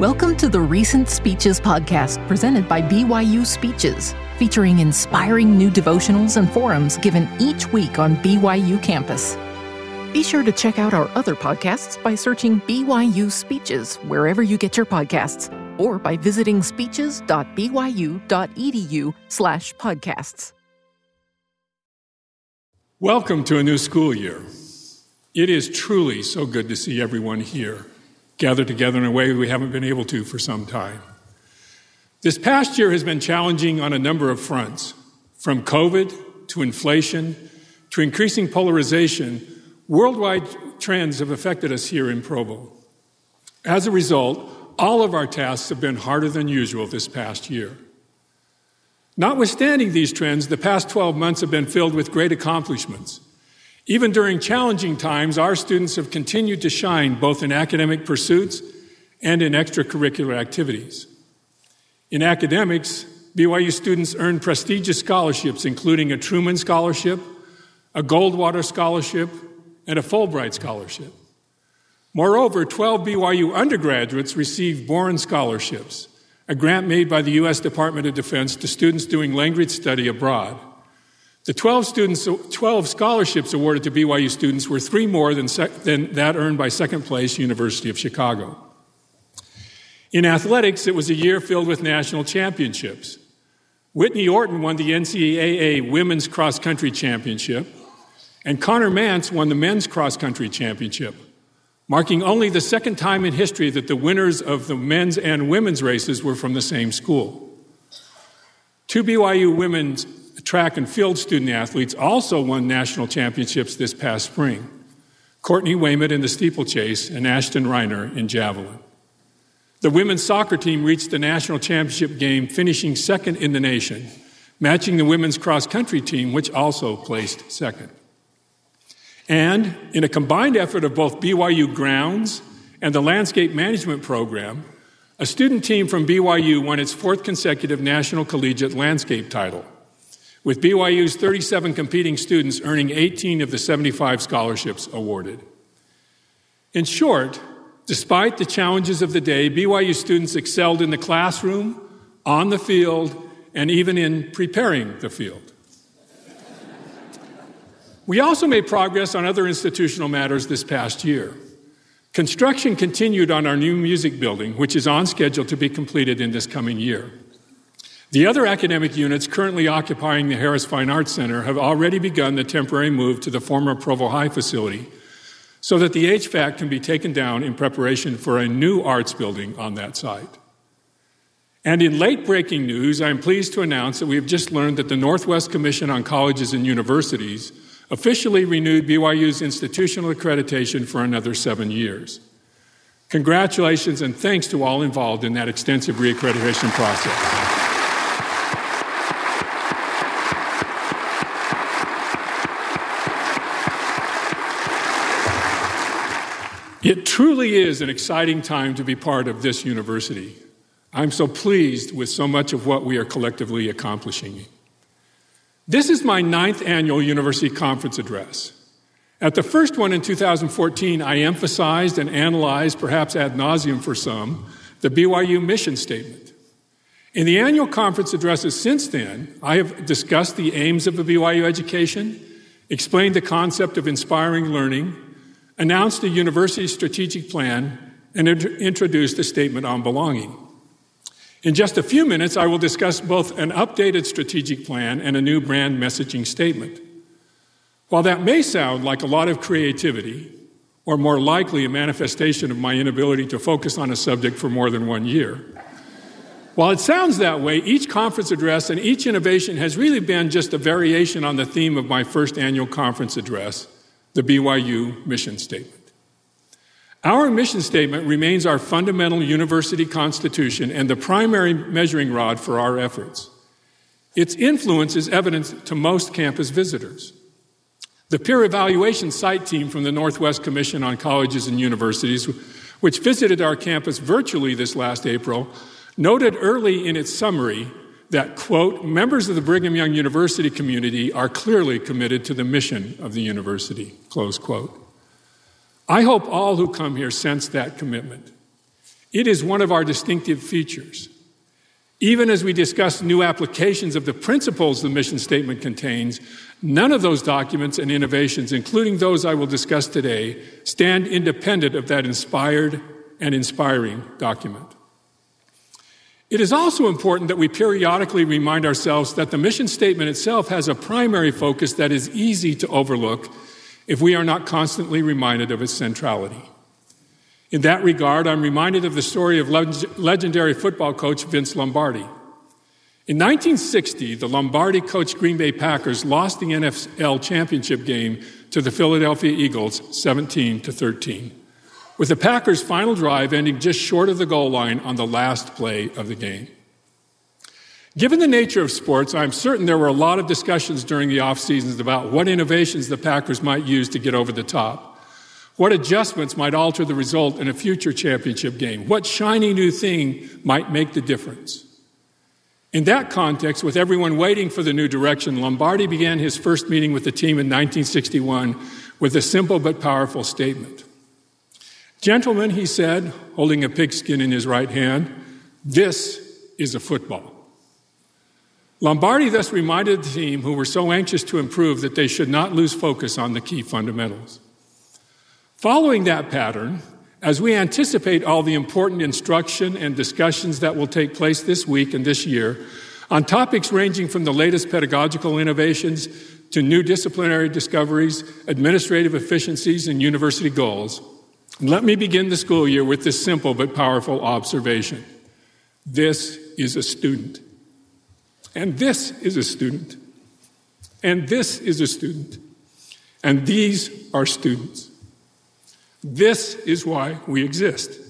Welcome to the Recent Speeches podcast presented by BYU Speeches, featuring inspiring new devotionals and forums given each week on BYU campus. Be sure to check out our other podcasts by searching BYU Speeches wherever you get your podcasts or by visiting speeches.byu.edu slash podcasts. Welcome to a new school year. It is truly so good to see everyone here, gathered together in a way we haven't been able to for some time. This past year has been challenging on a number of fronts, from COVID to inflation to increasing polarization. Worldwide trends have affected us here in Provo. As a result, all of our tasks have been harder than usual this past year. Notwithstanding these trends, the past 12 months have been filled with great accomplishments. Even during challenging times, our students have continued to shine both in academic pursuits and in extracurricular activities. In academics, BYU students earned prestigious scholarships, including a Truman Scholarship, a Goldwater Scholarship, and a Fulbright Scholarship. Moreover, 12 BYU undergraduates received Boren Scholarships, a grant made by the U.S. Department of Defense to students doing language study abroad. The 12, students, 12 scholarships awarded to BYU students were three more than, sec- than that earned by second place University of Chicago. In athletics, it was a year filled with national championships. Whitney Orton won the NCAA Women's Cross Country Championship, and Connor Mantz won the Men's Cross Country Championship, marking only the second time in history that the winners of the men's and women's races were from the same school. Two BYU women's track and field student athletes also won national championships this past spring Courtney Wayment in the steeplechase and Ashton Reiner in javelin. The women's soccer team reached the national championship game, finishing second in the nation, matching the women's cross country team, which also placed second. And in a combined effort of both BYU grounds and the landscape management program, a student team from BYU won its fourth consecutive national collegiate landscape title with BYU's 37 competing students earning 18 of the 75 scholarships awarded. In short, despite the challenges of the day, BYU students excelled in the classroom, on the field, and even in preparing the field. we also made progress on other institutional matters this past year. Construction continued on our new music building, which is on schedule to be completed in this coming year. The other academic units currently occupying the Harris Fine Arts Center have already begun the temporary move to the former Provo High facility so that the HFAC can be taken down in preparation for a new arts building on that site. And in late breaking news, I'm pleased to announce that we have just learned that the Northwest Commission on Colleges and Universities officially renewed BYU's institutional accreditation for another seven years. Congratulations and thanks to all involved in that extensive reaccreditation process. It truly is an exciting time to be part of this university. I'm so pleased with so much of what we are collectively accomplishing. This is my ninth annual university conference address. At the first one in 2014, I emphasized and analyzed, perhaps ad nauseum for some, the BYU mission statement. In the annual conference addresses since then, I have discussed the aims of a BYU education, explained the concept of inspiring learning, announced a university strategic plan, and introduced a statement on belonging. In just a few minutes, I will discuss both an updated strategic plan and a new brand messaging statement. While that may sound like a lot of creativity, or more likely a manifestation of my inability to focus on a subject for more than one year, while it sounds that way, each conference address and each innovation has really been just a variation on the theme of my first annual conference address the BYU mission statement. Our mission statement remains our fundamental university constitution and the primary measuring rod for our efforts. Its influence is evident to most campus visitors. The peer evaluation site team from the Northwest Commission on Colleges and Universities, which visited our campus virtually this last April, noted early in its summary that, quote, members of the Brigham Young University community are clearly committed to the mission of the university, close quote. I hope all who come here sense that commitment. It is one of our distinctive features. Even as we discuss new applications of the principles the mission statement contains, none of those documents and innovations, including those I will discuss today, stand independent of that inspired and inspiring document. It is also important that we periodically remind ourselves that the mission statement itself has a primary focus that is easy to overlook if we are not constantly reminded of its centrality. In that regard, I'm reminded of the story of legendary football coach Vince Lombardi. In 1960, the Lombardi coached Green Bay Packers lost the NFL championship game to the Philadelphia Eagles 17 to 13, with the Packers' final drive ending just short of the goal line on the last play of the game. Given the nature of sports, I'm certain there were a lot of discussions during the off seasons about what innovations the Packers might use to get over the top. What adjustments might alter the result in a future championship game? What shiny new thing might make the difference? In that context, with everyone waiting for the new direction, Lombardi began his first meeting with the team in 1961 with a simple but powerful statement. Gentlemen, he said, holding a pigskin in his right hand, this is a football. Lombardi thus reminded the team, who were so anxious to improve, that they should not lose focus on the key fundamentals. Following that pattern, as we anticipate all the important instruction and discussions that will take place this week and this year on topics ranging from the latest pedagogical innovations to new disciplinary discoveries, administrative efficiencies, and university goals, let me begin the school year with this simple but powerful observation. This is a student. And this is a student. And this is a student. And these are students. This is why we exist.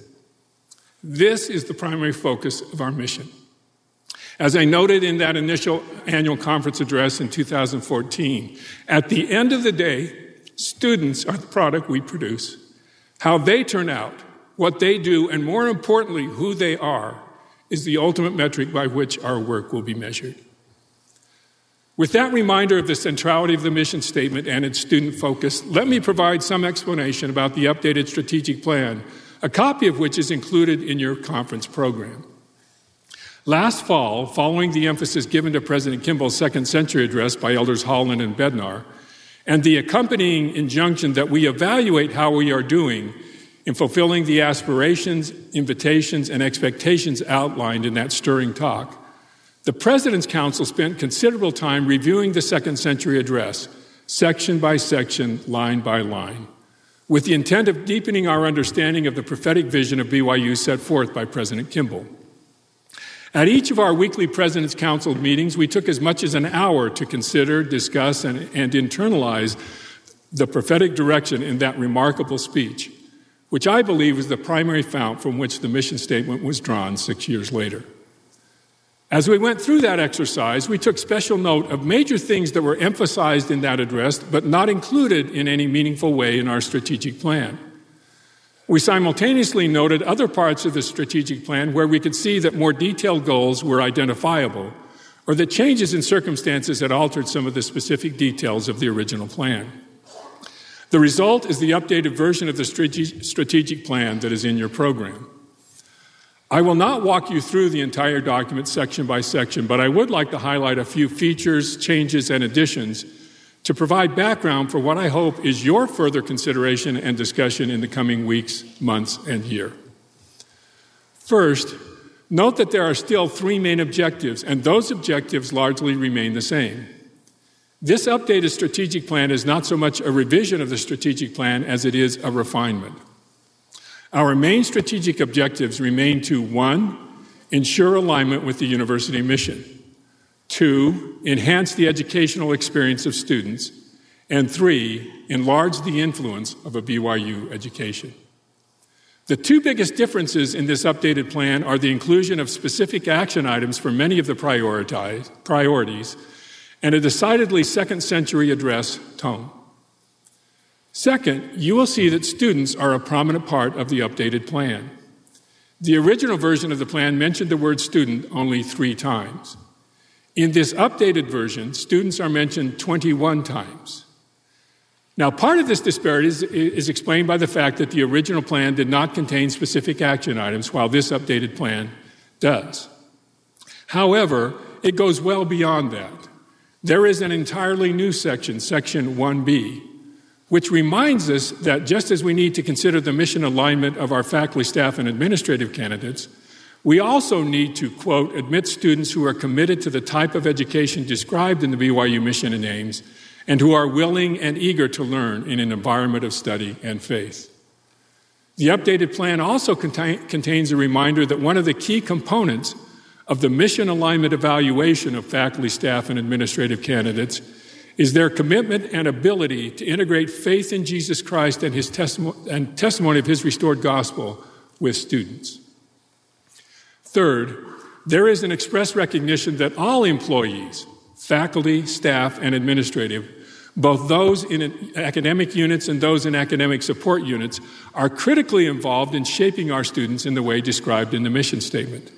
This is the primary focus of our mission. As I noted in that initial annual conference address in 2014, at the end of the day, students are the product we produce. How they turn out, what they do, and more importantly, who they are, is the ultimate metric by which our work will be measured. With that reminder of the centrality of the mission statement and its student focus, let me provide some explanation about the updated strategic plan, a copy of which is included in your conference program. Last fall, following the emphasis given to President Kimball's second century address by Elders Holland and Bednar, and the accompanying injunction that we evaluate how we are doing in fulfilling the aspirations, invitations, and expectations outlined in that stirring talk, the President's Council spent considerable time reviewing the second century address, section by section, line by line, with the intent of deepening our understanding of the prophetic vision of BYU set forth by President Kimball. At each of our weekly President's Council meetings, we took as much as an hour to consider, discuss, and, and internalize the prophetic direction in that remarkable speech, which I believe is the primary fount from which the mission statement was drawn six years later. As we went through that exercise, we took special note of major things that were emphasized in that address, but not included in any meaningful way in our strategic plan. We simultaneously noted other parts of the strategic plan where we could see that more detailed goals were identifiable, or that changes in circumstances had altered some of the specific details of the original plan. The result is the updated version of the strategic plan that is in your program. I will not walk you through the entire document section by section, but I would like to highlight a few features, changes, and additions to provide background for what I hope is your further consideration and discussion in the coming weeks, months, and year. First, note that there are still three main objectives, and those objectives largely remain the same. This updated strategic plan is not so much a revision of the strategic plan as it is a refinement. Our main strategic objectives remain to one, ensure alignment with the university mission, two, enhance the educational experience of students, and three, enlarge the influence of a BYU education. The two biggest differences in this updated plan are the inclusion of specific action items for many of the priorities and a decidedly second century address tone. Second, you will see that students are a prominent part of the updated plan. The original version of the plan mentioned the word student only three times. In this updated version, students are mentioned 21 times. Now, part of this disparity is, is, explained by the fact that the original plan did not contain specific action items, while this updated plan does. However, it goes well beyond that. There is an entirely new section, Section 1B, which reminds us that just as we need to consider the mission alignment of our faculty, staff, and administrative candidates, we also need to, quote, admit students who are committed to the type of education described in the BYU mission and aims and who are willing and eager to learn in an environment of study and faith. The updated plan also contain, contains a reminder that one of the key components of the mission alignment evaluation of faculty, staff, and administrative candidates is their commitment and ability to integrate faith in Jesus Christ and, his and testimony of his restored gospel with students. Third, there is an express recognition that all employees, faculty, staff, and administrative, both those in academic units and those in academic support units, are critically involved in shaping our students in the way described in the mission statement.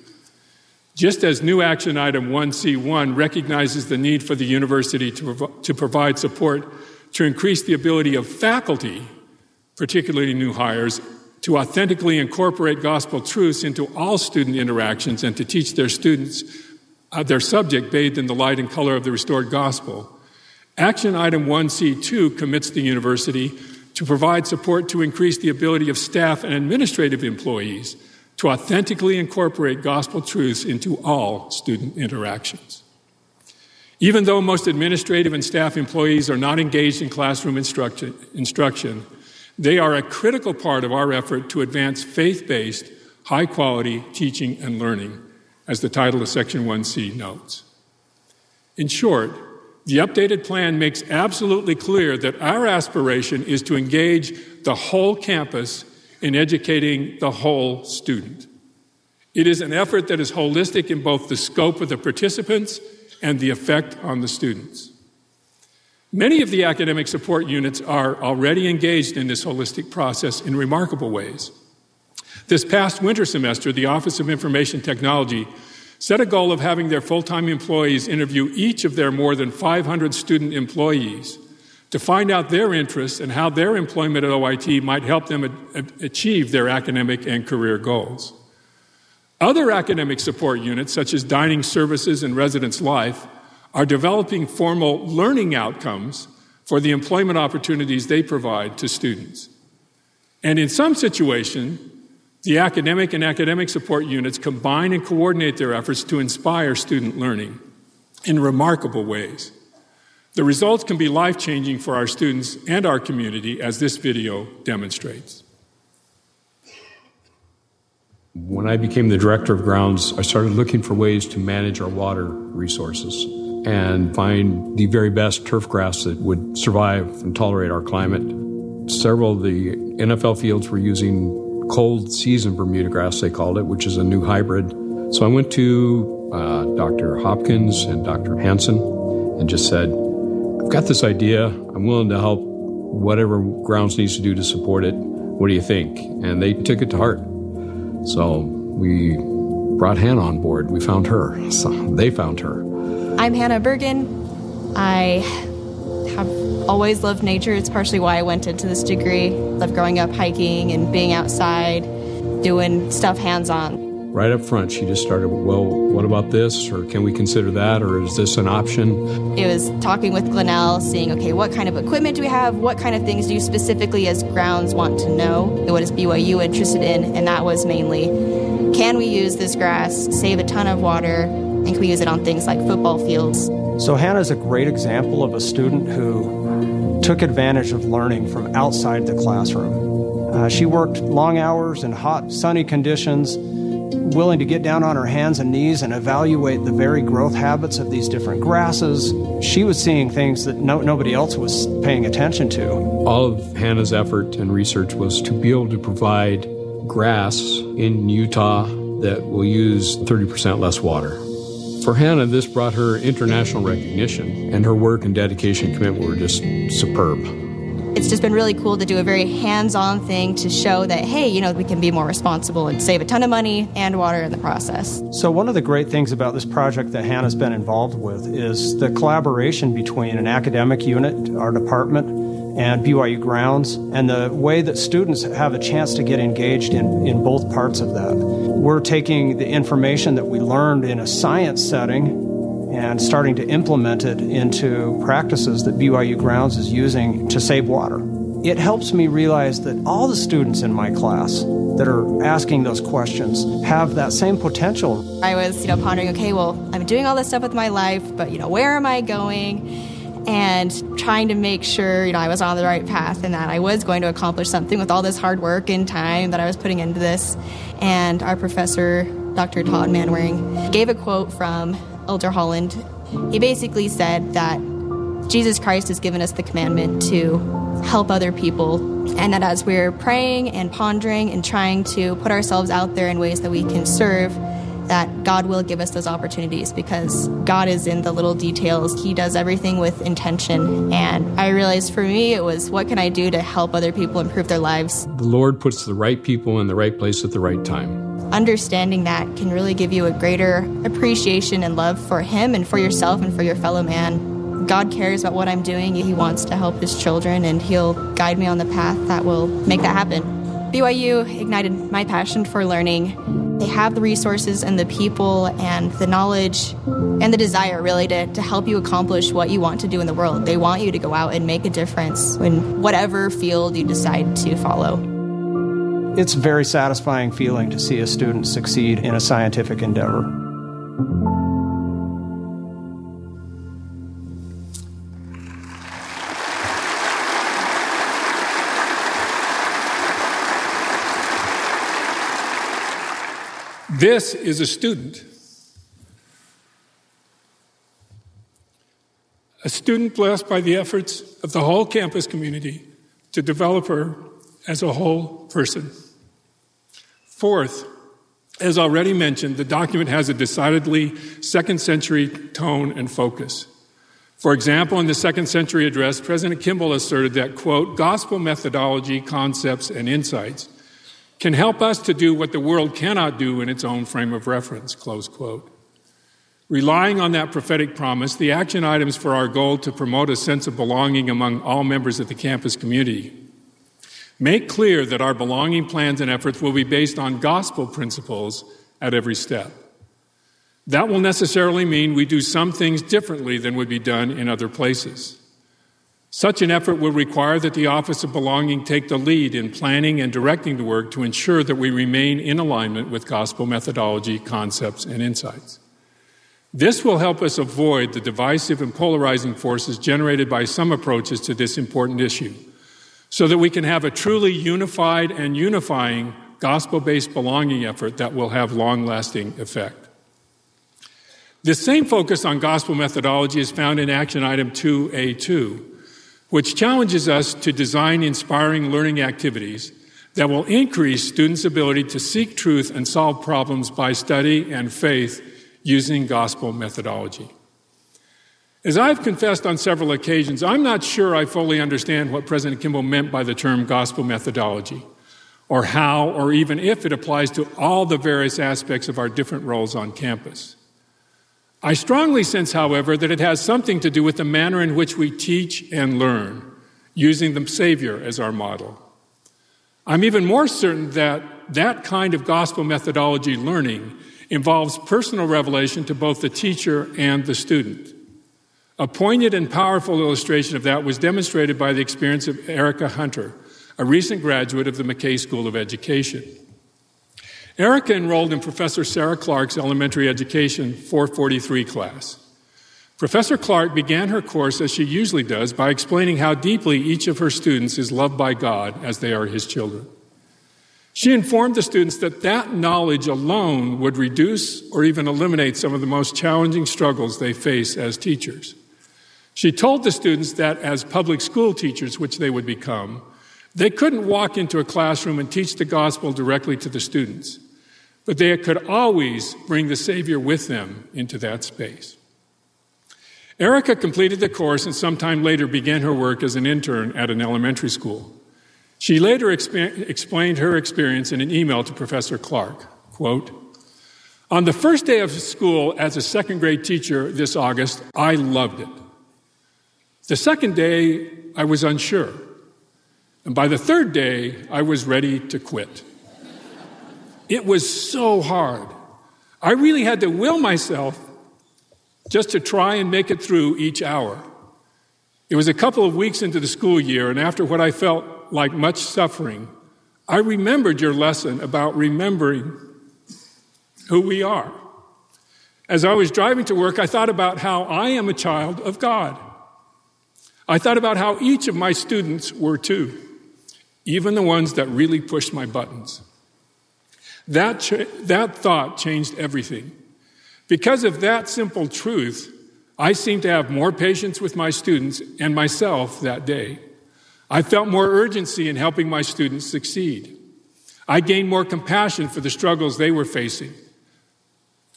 Just as new action item 1C1 recognizes the need for the university to, prov- to provide support to increase the ability of faculty, particularly new hires, to authentically incorporate gospel truths into all student interactions and to teach their students uh, their subject bathed in the light and color of the restored gospel. Action item 1C2 commits the university to provide support to increase the ability of staff and administrative employees to authentically incorporate gospel truths into all student interactions. Even though most administrative and staff employees are not engaged in classroom instruction, instruction they are a critical part of our effort to advance faith based, high quality teaching and learning, as the title of Section 1C notes. In short, the updated plan makes absolutely clear that our aspiration is to engage the whole campus in educating the whole student. It is an effort that is holistic in both the scope of the participants and the effect on the students. Many of the academic support units are already engaged in this holistic process in remarkable ways. This past winter semester, the Office of Information Technology set a goal of having their full time employees interview each of their more than 500 student employees to find out their interests and how their employment at OIT might help them achieve their academic and career goals. Other academic support units, such as dining services and residence life, are developing formal learning outcomes for the employment opportunities they provide to students. And in some situations, the academic and academic support units combine and coordinate their efforts to inspire student learning in remarkable ways. The results can be life changing for our students and our community, as this video demonstrates. When I became the director of grounds, I started looking for ways to manage our water resources and find the very best turf grass that would survive and tolerate our climate. Several of the NFL fields were using cold season Bermuda grass, they called it, which is a new hybrid. So I went to uh, Dr. Hopkins and Dr. Hanson and just said, I've got this idea. I'm willing to help whatever Grounds needs to do to support it. What do you think? And they took it to heart. So we brought Hannah on board. We found her. So they found her. I'm Hannah Bergen. I have always loved nature. It's partially why I went into this degree. Love growing up hiking and being outside, doing stuff hands on right up front, she just started, well, what about this? Or can we consider that? Or is this an option? It was talking with Glenell, seeing, okay, what kind of equipment do we have? What kind of things do you specifically as grounds want to know? What is BYU interested in? And that was mainly, can we use this grass, save a ton of water, and can we use it on things like football fields? So Hannah is a great example of a student who took advantage of learning from outside the classroom. Uh, she worked long hours in hot, sunny conditions willing to get down on her hands and knees and evaluate the very growth habits of these different grasses. She was seeing things that no, nobody else was paying attention to. All of Hannah's effort and research was to be able to provide grass in Utah that will use 30% less water. For Hannah, this brought her international recognition, and her work and dedication and commitment were just superb it's just been really cool to do a very hands on thing to show that, hey, you know, we can be more responsible and save a ton of money and water in the process. So, one of the great things about this project that Hannah's been involved with is the collaboration between an academic unit, our department, and BYU grounds, and the way that students have a chance to get engaged in, in both parts of that. We're taking the information that we learned in a science setting and starting to implement it into practices that BYU grounds is using to save water. It helps me realize that all the students in my class that are asking those questions have that same potential. I was, you know, pondering, okay, well, I'm doing all this stuff with my life, but you know, where am I going? And trying to make sure you know I was on the right path and that I was going to accomplish something with all this hard work and time that I was putting into this. And our professor, Dr. Todd Manwaring, gave a quote from Elder Holland. He basically said that Jesus Christ has given us the commandment to help other people, and that as we're praying and pondering and trying to put ourselves out there in ways that we can serve, that God will give us those opportunities because God is in the little details. He does everything with intention. And I realized for me, it was what can I do to help other people improve their lives? The Lord puts the right people in the right place at the right time. Understanding that can really give you a greater appreciation and love for Him and for yourself and for your fellow man. God cares about what I'm doing. He wants to help His children, and He'll guide me on the path that will make that happen. BYU ignited my passion for learning. They have the resources and the people and the knowledge and the desire really to, to help you accomplish what you want to do in the world. They want you to go out and make a difference in whatever field you decide to follow. It's a very satisfying feeling to see a student succeed in a scientific endeavor. This is a student. A student blessed by the efforts of the whole campus community to develop her as a whole person. Fourth, as already mentioned, the document has a decidedly second century tone and focus. For example, in the second century address, President Kimball asserted that, quote, gospel methodology, concepts, and insights can help us to do what the world cannot do in its own frame of reference, close quote. Relying on that prophetic promise, the action items for our goal to promote a sense of belonging among all members of the campus community Make clear that our belonging plans and efforts will be based on gospel principles at every step. That will necessarily mean we do some things differently than would be done in other places. Such an effort will require that the Office of Belonging take the lead in planning and directing the work to ensure that we remain in alignment with gospel methodology, concepts, and insights. This will help us avoid the divisive and polarizing forces generated by some approaches to this important issue so that we can have a truly unified and unifying gospel based belonging effort that will have long lasting effect. This same focus on gospel methodology is found in action item 2A2, which challenges us to design inspiring learning activities that will increase students' ability to seek truth and solve problems by study and faith using gospel methodology. As I've confessed on several occasions, I'm not sure I fully understand what President Kimball meant by the term gospel methodology, or how, or even if it applies to all the various aspects of our different roles on campus. I strongly sense, however, that it has something to do with the manner in which we teach and learn, using the Savior as our model. I'm even more certain that that kind of gospel methodology learning involves personal revelation to both the teacher and the student. A poignant and powerful illustration of that was demonstrated by the experience of Erica Hunter, a recent graduate of the McKay School of Education. Erica enrolled in Professor Sarah Clark's elementary education 443 class. Professor Clark began her course, as she usually does, by explaining how deeply each of her students is loved by God as they are his children. She informed the students that that knowledge alone would reduce or even eliminate some of the most challenging struggles they face as teachers. She told the students that as public school teachers, which they would become, they couldn't walk into a classroom and teach the gospel directly to the students, but they could always bring the Savior with them into that space. Erica completed the course and sometime later began her work as an intern at an elementary school. She later exp- explained her experience in an email to Professor Clark. Quote, On the first day of school as a second grade teacher this August, I loved it. The second day, I was unsure. And by the third day, I was ready to quit. It was so hard. I really had to will myself just to try and make it through each hour. It was a couple of weeks into the school year, and after what I felt like much suffering, I remembered your lesson about remembering who we are. As I was driving to work, I thought about how I am a child of God. I thought about how each of my students were too, even the ones that really pushed my buttons. That, cha- that thought changed everything. Because of that simple truth, I seemed to have more patience with my students and myself that day. I felt more urgency in helping my students succeed. I gained more compassion for the struggles they were facing.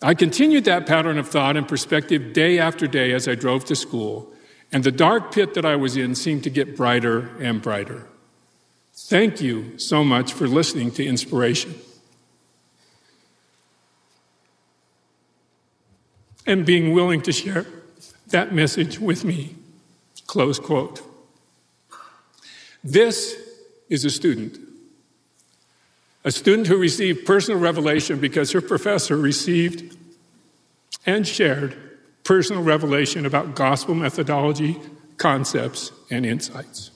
I continued that pattern of thought and perspective day after day as I drove to school, and the dark pit that I was in seemed to get brighter and brighter. Thank you so much for listening to Inspiration. And being willing to share that message with me. Close quote. This is a student. A student who received personal revelation because her professor received and shared personal revelation about gospel methodology, concepts, and insights.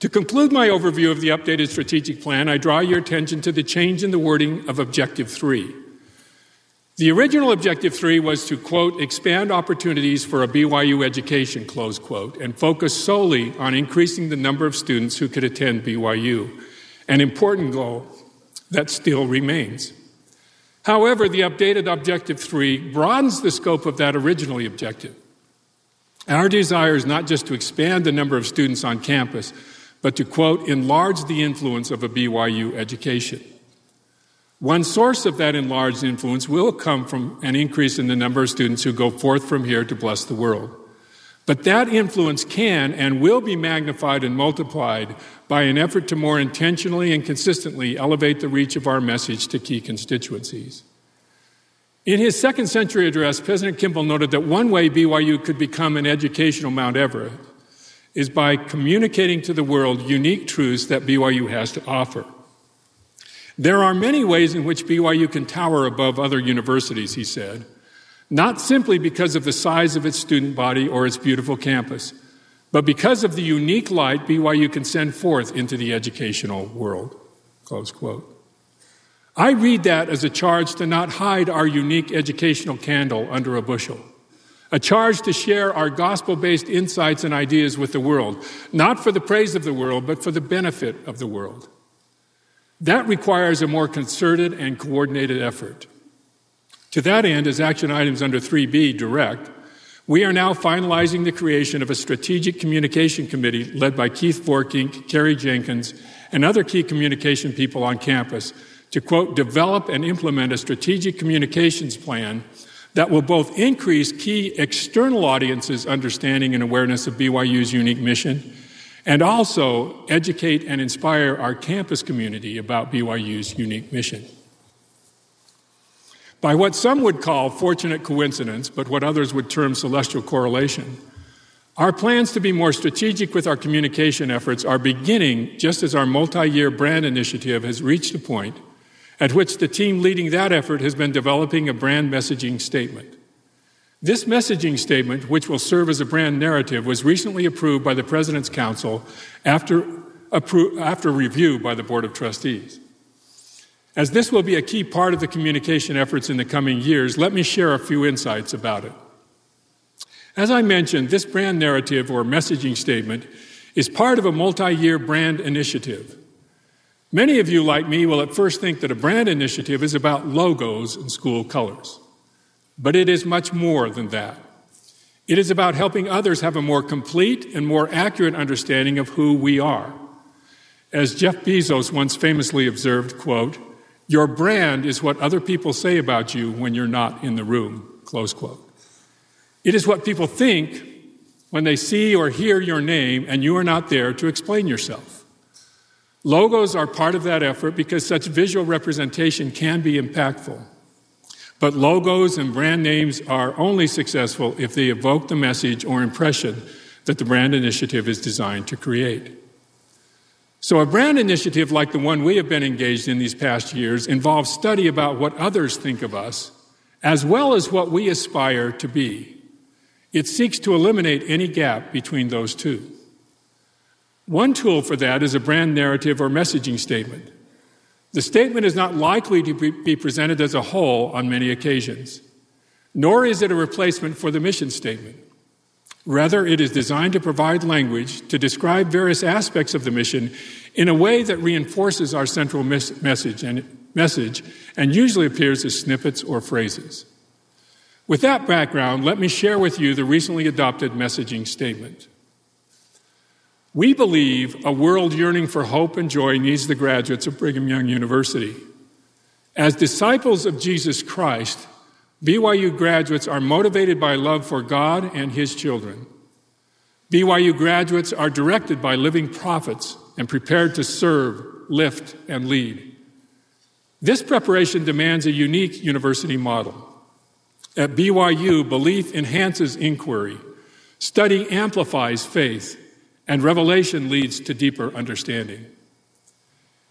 To conclude my overview of the updated strategic plan, I draw your attention to the change in the wording of Objective 3. The original Objective 3 was to, quote, expand opportunities for a BYU education, close quote, and focus solely on increasing the number of students who could attend BYU, an important goal that still remains. However, the updated Objective 3 broadens the scope of that originally objective. Our desire is not just to expand the number of students on campus, but to, quote, enlarge the influence of a BYU education. One source of that enlarged influence will come from an increase in the number of students who go forth from here to bless the world. But that influence can and will be magnified and multiplied by an effort to more intentionally and consistently elevate the reach of our message to key constituencies. In his second century address, President Kimball noted that one way BYU could become an educational Mount Everest is by communicating to the world unique truths that BYU has to offer. There are many ways in which BYU can tower above other universities, he said, not simply because of the size of its student body or its beautiful campus but because of the unique light BYU can send forth into the educational world. Close quote. I read that as a charge to not hide our unique educational candle under a bushel, a charge to share our gospel based insights and ideas with the world, not for the praise of the world, but for the benefit of the world. That requires a more concerted and coordinated effort. To that end, as action items under 3B direct, we are now finalizing the creation of a strategic communication committee led by Keith Vorkink, Carri Jenkins, and other key communication people on campus to, quote, develop and implement a strategic communications plan that will both increase key external audiences' understanding and awareness of BYU's unique mission and also educate and inspire our campus community about BYU's unique mission. By what some would call fortunate coincidence, but what others would term celestial correlation, our plans to be more strategic with our communication efforts are beginning just as our multi year brand initiative has reached a point at which the team leading that effort has been developing a brand messaging statement. This messaging statement, which will serve as a brand narrative, was recently approved by the President's Council after, appro- after review by the Board of Trustees. As this will be a key part of the communication efforts in the coming years, let me share a few insights about it. As I mentioned, this brand narrative or messaging statement is part of a multi year brand initiative. Many of you, like me, will at first think that a brand initiative is about logos and school colors. But it is much more than that. It is about helping others have a more complete and more accurate understanding of who we are. As Jeff Bezos once famously observed, quote, your brand is what other people say about you when you're not in the room. Close quote. It is what people think when they see or hear your name and you are not there to explain yourself. Logos are part of that effort because such visual representation can be impactful. But logos and brand names are only successful if they evoke the message or impression that the brand initiative is designed to create. So, a brand initiative like the one we have been engaged in these past years involves study about what others think of us, as well as what we aspire to be. It seeks to eliminate any gap between those two. One tool for that is a brand narrative or messaging statement. The statement is not likely to be presented as a whole on many occasions, nor is it a replacement for the mission statement. Rather, it is designed to provide language to describe various aspects of the mission in a way that reinforces our central mes- message, and, message and usually appears as snippets or phrases. With that background, let me share with you the recently adopted messaging statement. We believe a world yearning for hope and joy needs the graduates of Brigham Young University. As disciples of Jesus Christ, BYU graduates are motivated by love for God and His children. BYU graduates are directed by living prophets and prepared to serve, lift, and lead. This preparation demands a unique university model. At BYU, belief enhances inquiry, study amplifies faith, and revelation leads to deeper understanding.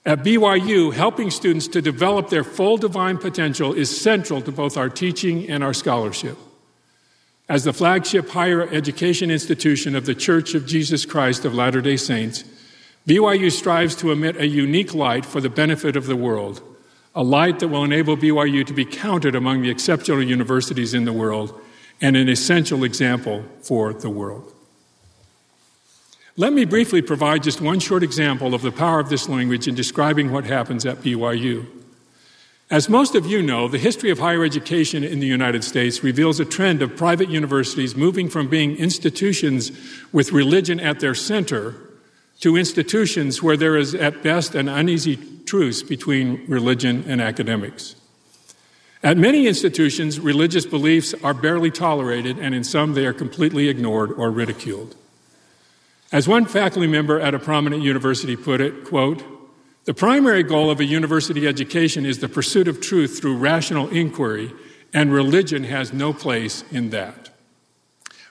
At BYU, helping students to develop their full divine potential is central to both our teaching and our scholarship. As the flagship higher education institution of the Church of Jesus Christ of Latter day Saints, BYU strives to emit a unique light for the benefit of the world, a light that will enable BYU to be counted among the exceptional universities in the world and an essential example for the world. Let me briefly provide just one short example of the power of this language in describing what happens at BYU. As most of you know, the history of higher education in the United States reveals a trend of private universities moving from being institutions with religion at their center to institutions where there is at best an uneasy truce between religion and academics. At many institutions, religious beliefs are barely tolerated, and in some, they are completely ignored or ridiculed. As one faculty member at a prominent university put it, quote, the primary goal of a university education is the pursuit of truth through rational inquiry, and religion has no place in that.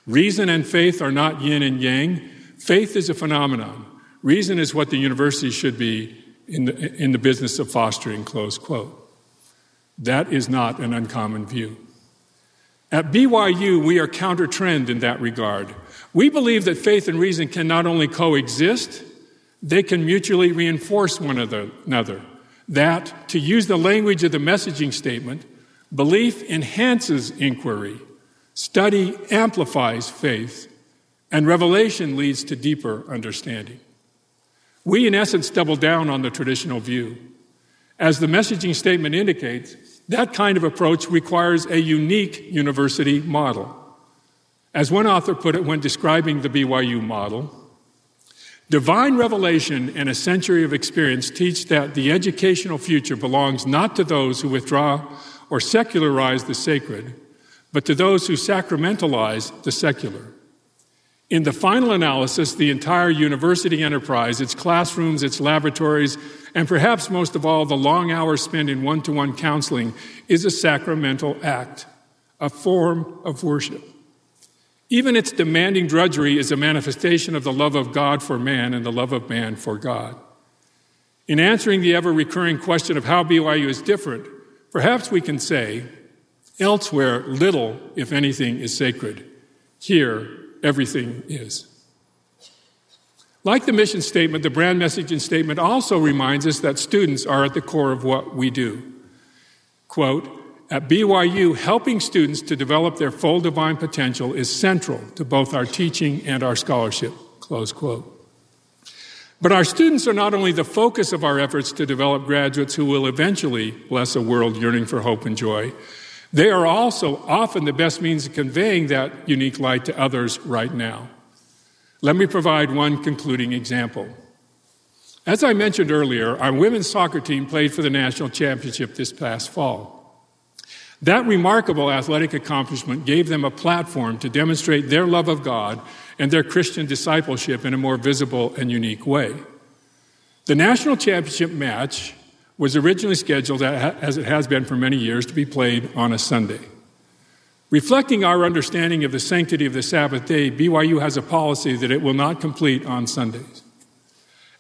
Reason and faith are not yin and yang. Faith is a phenomenon. Reason is what the university should be in the, in the business of fostering, close quote. That is not an uncommon view. At BYU, we are counter trend in that regard. We believe that faith and reason can not only coexist, they can mutually reinforce one another. That, to use the language of the messaging statement, belief enhances inquiry, study amplifies faith, and revelation leads to deeper understanding. We, in essence, double down on the traditional view. As the messaging statement indicates, that kind of approach requires a unique university model. As one author put it when describing the BYU model, divine revelation and a century of experience teach that the educational future belongs not to those who withdraw or secularize the sacred, but to those who sacramentalize the secular. In the final analysis, the entire university enterprise, its classrooms, its laboratories, and perhaps most of all, the long hours spent in one to one counseling, is a sacramental act, a form of worship. Even its demanding drudgery is a manifestation of the love of God for man and the love of man for God. In answering the ever recurring question of how BYU is different, perhaps we can say, elsewhere, little, if anything, is sacred. Here, everything is. Like the mission statement, the brand message and statement also reminds us that students are at the core of what we do. Quote, at BYU, helping students to develop their full divine potential is central to both our teaching and our scholarship. Close quote. But our students are not only the focus of our efforts to develop graduates who will eventually bless a world yearning for hope and joy, they are also often the best means of conveying that unique light to others right now. Let me provide one concluding example. As I mentioned earlier, our women's soccer team played for the national championship this past fall. That remarkable athletic accomplishment gave them a platform to demonstrate their love of God and their Christian discipleship in a more visible and unique way. The national championship match was originally scheduled, as it has been for many years, to be played on a Sunday. Reflecting our understanding of the sanctity of the Sabbath day, BYU has a policy that it will not complete on Sundays.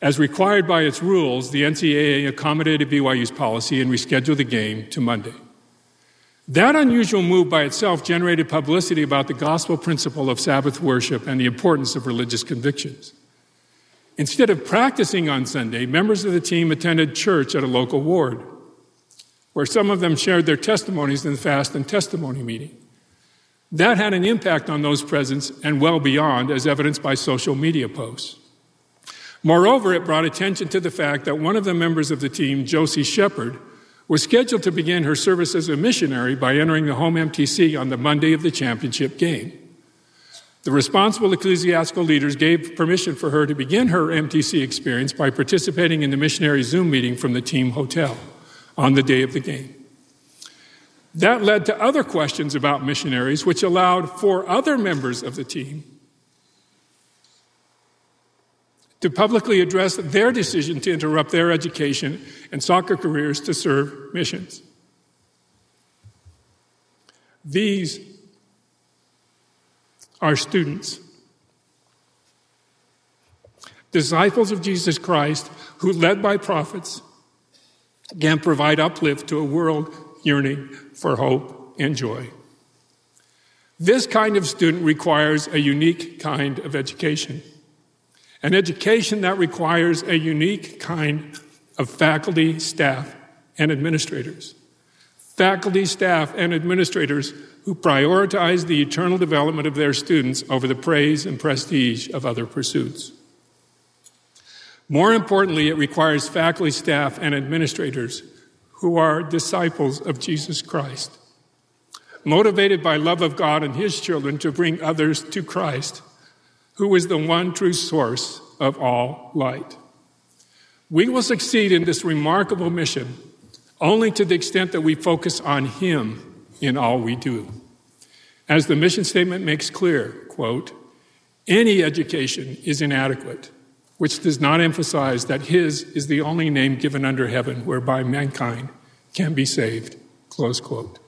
As required by its rules, the NCAA accommodated BYU's policy and rescheduled the game to Monday. That unusual move by itself generated publicity about the gospel principle of Sabbath worship and the importance of religious convictions. Instead of practicing on Sunday, members of the team attended church at a local ward, where some of them shared their testimonies in the fast and testimony meeting. That had an impact on those present and well beyond, as evidenced by social media posts. Moreover, it brought attention to the fact that one of the members of the team, Josie Shepard, was scheduled to begin her service as a missionary by entering the home MTC on the Monday of the championship game. The responsible ecclesiastical leaders gave permission for her to begin her MTC experience by participating in the missionary Zoom meeting from the team hotel on the day of the game. That led to other questions about missionaries, which allowed four other members of the team to publicly address their decision to interrupt their education and soccer careers to serve missions. These are students, disciples of Jesus Christ, who, led by prophets, can provide uplift to a world yearning for hope and joy. This kind of student requires a unique kind of education, an education that requires a unique kind of faculty, staff, and administrators. Faculty, staff, and administrators who prioritize the eternal development of their students over the praise and prestige of other pursuits. More importantly, it requires faculty, staff, and administrators who are disciples of Jesus Christ, motivated by love of God and His children to bring others to Christ, who is the one true source of all light. We will succeed in this remarkable mission only to the extent that we focus on Him in all we do. As the mission statement makes clear, quote, any education is inadequate, which does not emphasize that His is the only name given under heaven whereby mankind can be saved, close quote.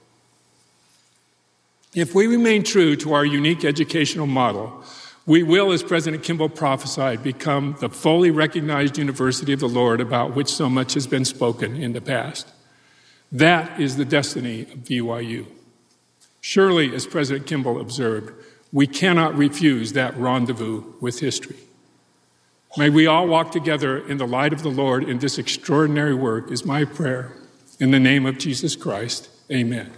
If we remain true to our unique educational model, we will, as President Kimball prophesied, become the fully recognized university of the Lord about which so much has been spoken in the past. That is the destiny of BYU. Surely, as President Kimball observed, we cannot refuse that rendezvous with history. May we all walk together in the light of the Lord in this extraordinary work, is my prayer. In the name of Jesus Christ, amen.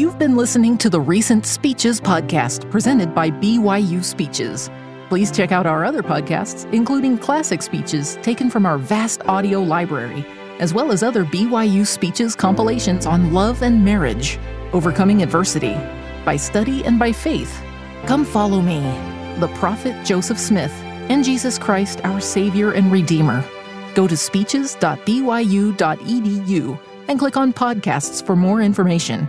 You've been listening to the Recent Speeches podcast presented by BYU Speeches. Please check out our other podcasts, including classic speeches taken from our vast audio library, as well as other BYU Speeches compilations on love and marriage, overcoming adversity, by study and by faith. Come follow me, the prophet Joseph Smith, and Jesus Christ, our Savior and Redeemer. Go to speeches.byu.edu and click on podcasts for more information.